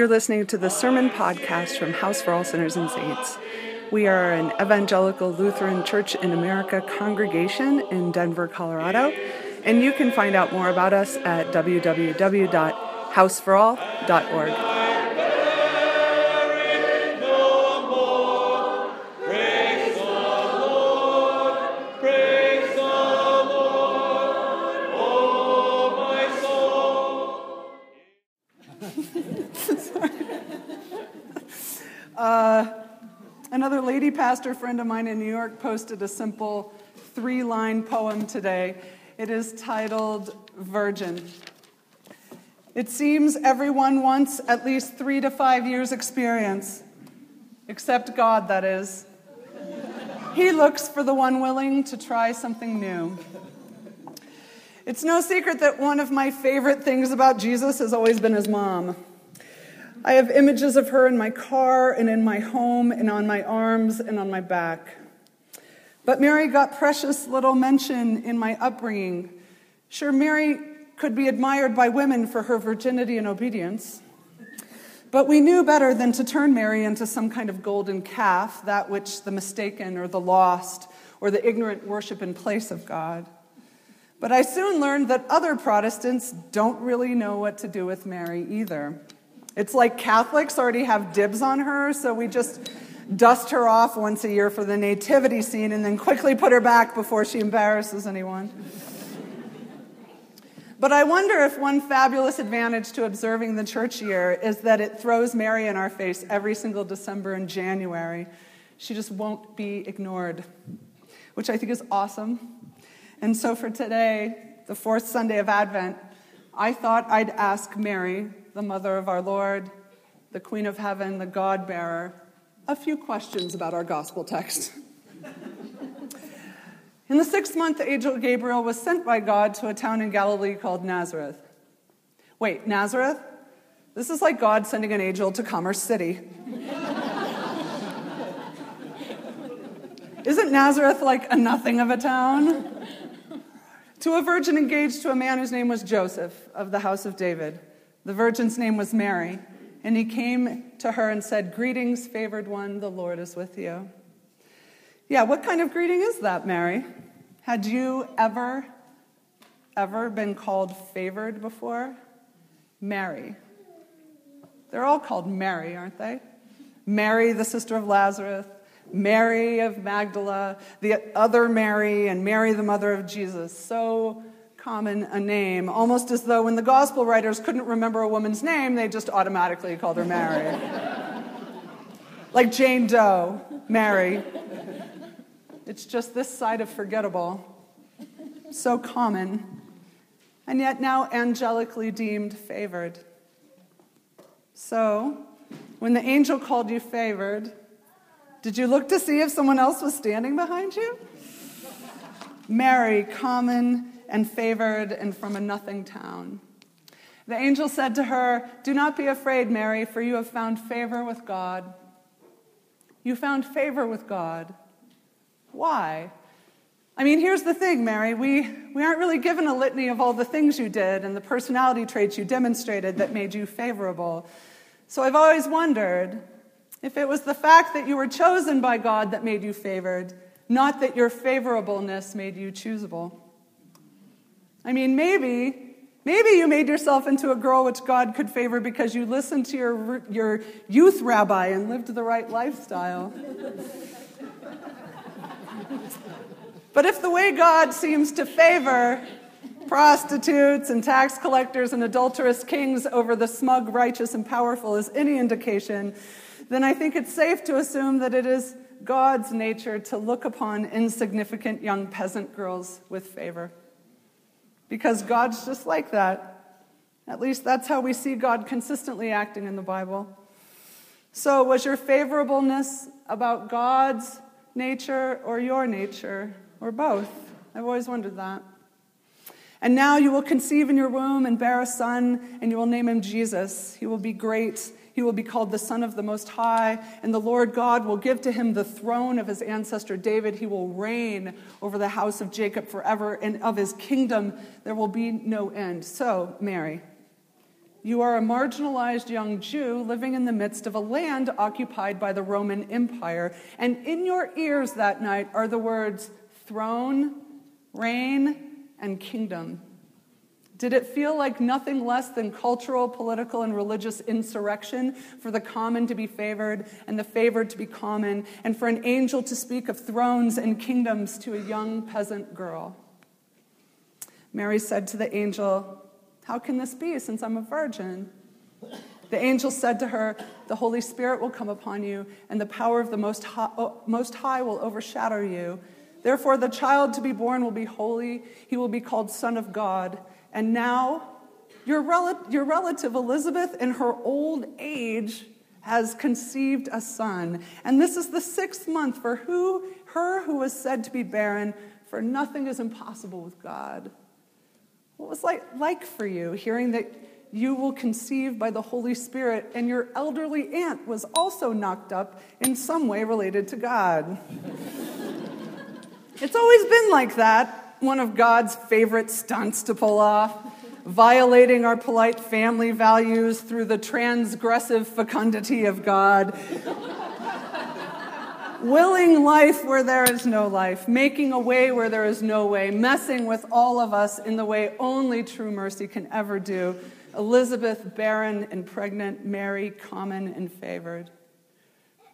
You're listening to the Sermon Podcast from House for All Sinners and Saints. We are an evangelical Lutheran Church in America congregation in Denver, Colorado, and you can find out more about us at www.houseforall.org. Another lady pastor friend of mine in New York posted a simple three line poem today. It is titled Virgin. It seems everyone wants at least three to five years' experience, except God, that is. He looks for the one willing to try something new. It's no secret that one of my favorite things about Jesus has always been his mom. I have images of her in my car and in my home and on my arms and on my back. But Mary got precious little mention in my upbringing. Sure, Mary could be admired by women for her virginity and obedience. But we knew better than to turn Mary into some kind of golden calf, that which the mistaken or the lost or the ignorant worship in place of God. But I soon learned that other Protestants don't really know what to do with Mary either. It's like Catholics already have dibs on her, so we just dust her off once a year for the nativity scene and then quickly put her back before she embarrasses anyone. But I wonder if one fabulous advantage to observing the church year is that it throws Mary in our face every single December and January. She just won't be ignored, which I think is awesome. And so for today, the fourth Sunday of Advent, I thought I'd ask Mary the mother of our Lord, the Queen of Heaven, the God bearer, a few questions about our gospel text. in the sixth month, the angel Gabriel was sent by God to a town in Galilee called Nazareth. Wait, Nazareth? This is like God sending an angel to Commerce City. Isn't Nazareth like a nothing of a town? to a virgin engaged to a man whose name was Joseph of the house of David. The virgin's name was Mary, and he came to her and said, Greetings, favored one, the Lord is with you. Yeah, what kind of greeting is that, Mary? Had you ever, ever been called favored before? Mary. They're all called Mary, aren't they? Mary, the sister of Lazarus, Mary of Magdala, the other Mary, and Mary, the mother of Jesus. So common a name, almost as though when the gospel writers couldn't remember a woman's name, they just automatically called her Mary. like Jane Doe, Mary. It's just this side of forgettable. So common, and yet now angelically deemed favored. So, when the angel called you favored, did you look to see if someone else was standing behind you? Mary, common and favored and from a nothing town. The angel said to her, Do not be afraid, Mary, for you have found favor with God. You found favor with God. Why? I mean, here's the thing, Mary. We, we aren't really given a litany of all the things you did and the personality traits you demonstrated that made you favorable. So I've always wondered if it was the fact that you were chosen by God that made you favored, not that your favorableness made you choosable. I mean, maybe, maybe you made yourself into a girl which God could favor because you listened to your, your youth rabbi and lived the right lifestyle. but if the way God seems to favor prostitutes and tax collectors and adulterous kings over the smug, righteous, and powerful is any indication, then I think it's safe to assume that it is God's nature to look upon insignificant young peasant girls with favor because God's just like that. At least that's how we see God consistently acting in the Bible. So, was your favorableness about God's nature or your nature, or both? I've always wondered that. And now you will conceive in your womb and bear a son, and you will name him Jesus. He will be great he will be called the Son of the Most High, and the Lord God will give to him the throne of his ancestor David. He will reign over the house of Jacob forever, and of his kingdom there will be no end. So, Mary, You are a marginalized young Jew living in the midst of a land occupied by the Roman Empire. And in your ears that night are the words throne, reign, and kingdom. Did it feel like nothing less than cultural, political, and religious insurrection for the common to be favored and the favored to be common, and for an angel to speak of thrones and kingdoms to a young peasant girl? Mary said to the angel, How can this be since I'm a virgin? The angel said to her, The Holy Spirit will come upon you, and the power of the Most High, oh, Most High will overshadow you. Therefore, the child to be born will be holy. He will be called Son of God. And now, your, rel- your relative Elizabeth, in her old age, has conceived a son. And this is the sixth month for who, her who was said to be barren, for nothing is impossible with God. What was like, like for you hearing that you will conceive by the Holy Spirit and your elderly aunt was also knocked up in some way related to God? it's always been like that one of God's favorite stunts to pull off, violating our polite family values through the transgressive fecundity of God. Willing life where there is no life, making a way where there is no way, messing with all of us in the way only true mercy can ever do. Elizabeth, barren and pregnant, Mary, common and favored.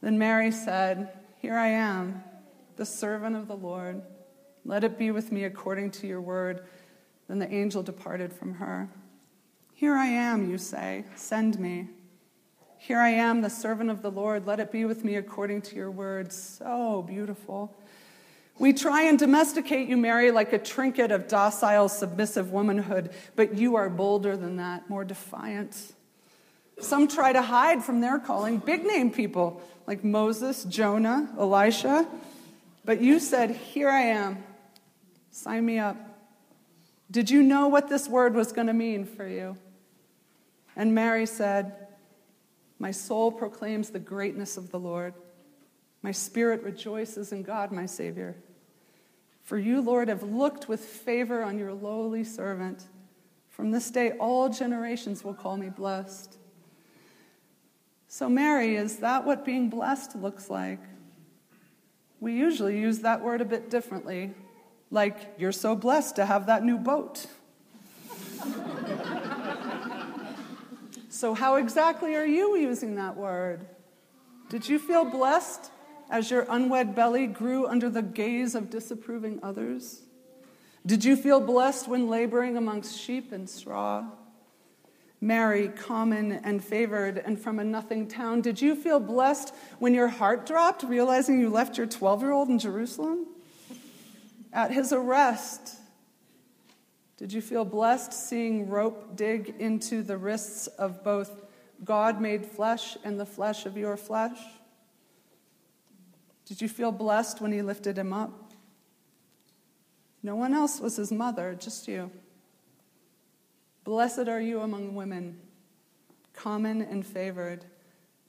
Then Mary said, Here I am, the servant of the Lord. Let it be with me according to your word. Then the angel departed from her. Here I am, you say, send me. Here I am, the servant of the Lord. Let it be with me according to your word. So beautiful. We try and domesticate you, Mary, like a trinket of docile, submissive womanhood, but you are bolder than that, more defiant. Some try to hide from their calling, big name people like Moses, Jonah, Elisha. But you said, Here I am. Sign me up. Did you know what this word was going to mean for you? And Mary said, My soul proclaims the greatness of the Lord. My spirit rejoices in God, my Savior. For you, Lord, have looked with favor on your lowly servant. From this day, all generations will call me blessed. So, Mary, is that what being blessed looks like? We usually use that word a bit differently. Like, you're so blessed to have that new boat. so, how exactly are you using that word? Did you feel blessed as your unwed belly grew under the gaze of disapproving others? Did you feel blessed when laboring amongst sheep and straw? Mary, common and favored, and from a nothing town, did you feel blessed when your heart dropped, realizing you left your 12 year old in Jerusalem? At his arrest, did you feel blessed seeing rope dig into the wrists of both God made flesh and the flesh of your flesh? Did you feel blessed when he lifted him up? No one else was his mother, just you. Blessed are you among women, common and favored,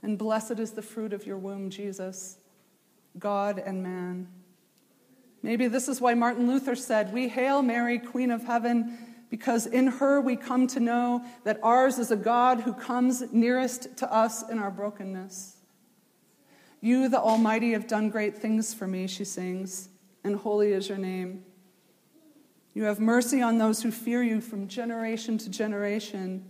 and blessed is the fruit of your womb, Jesus, God and man. Maybe this is why Martin Luther said, We hail Mary, Queen of Heaven, because in her we come to know that ours is a God who comes nearest to us in our brokenness. You, the Almighty, have done great things for me, she sings, and holy is your name. You have mercy on those who fear you from generation to generation.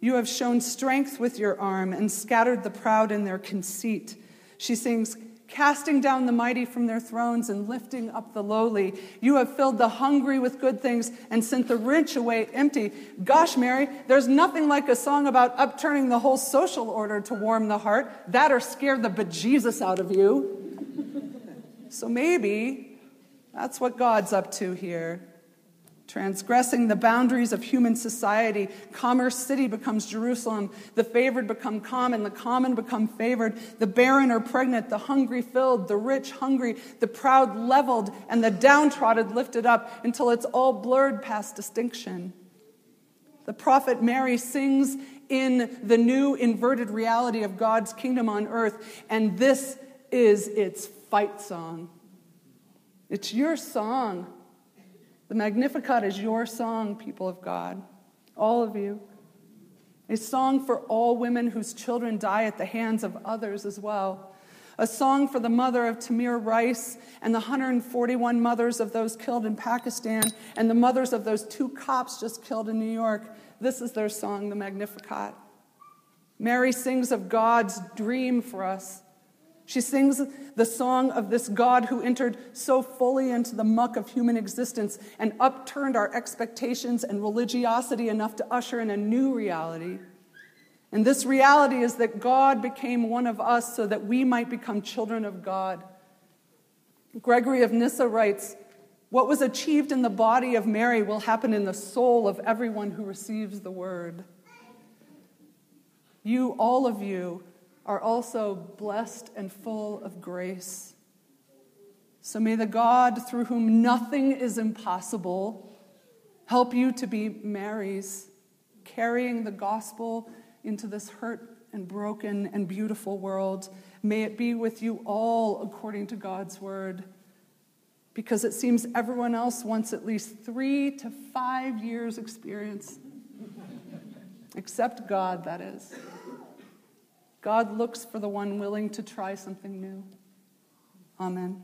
You have shown strength with your arm and scattered the proud in their conceit. She sings, casting down the mighty from their thrones and lifting up the lowly. You have filled the hungry with good things and sent the rich away empty. Gosh, Mary, there's nothing like a song about upturning the whole social order to warm the heart. That or scare the bejesus out of you. So maybe that's what God's up to here transgressing the boundaries of human society. Commerce City becomes Jerusalem. The favored become common. The common become favored. The barren are pregnant. The hungry filled. The rich hungry. The proud leveled. And the downtrodden lifted up until it's all blurred past distinction. The prophet Mary sings in the new inverted reality of God's kingdom on earth, and this is its fight song. It's your song the Magnificat is your song, people of God, all of you. A song for all women whose children die at the hands of others as well. A song for the mother of Tamir Rice and the 141 mothers of those killed in Pakistan and the mothers of those two cops just killed in New York. This is their song, the Magnificat. Mary sings of God's dream for us. She sings the song of this God who entered so fully into the muck of human existence and upturned our expectations and religiosity enough to usher in a new reality. And this reality is that God became one of us so that we might become children of God. Gregory of Nyssa writes What was achieved in the body of Mary will happen in the soul of everyone who receives the word. You, all of you, are also blessed and full of grace. So may the God through whom nothing is impossible help you to be Mary's, carrying the gospel into this hurt and broken and beautiful world. May it be with you all according to God's word. Because it seems everyone else wants at least three to five years' experience. Except God, that is. God looks for the one willing to try something new. Amen.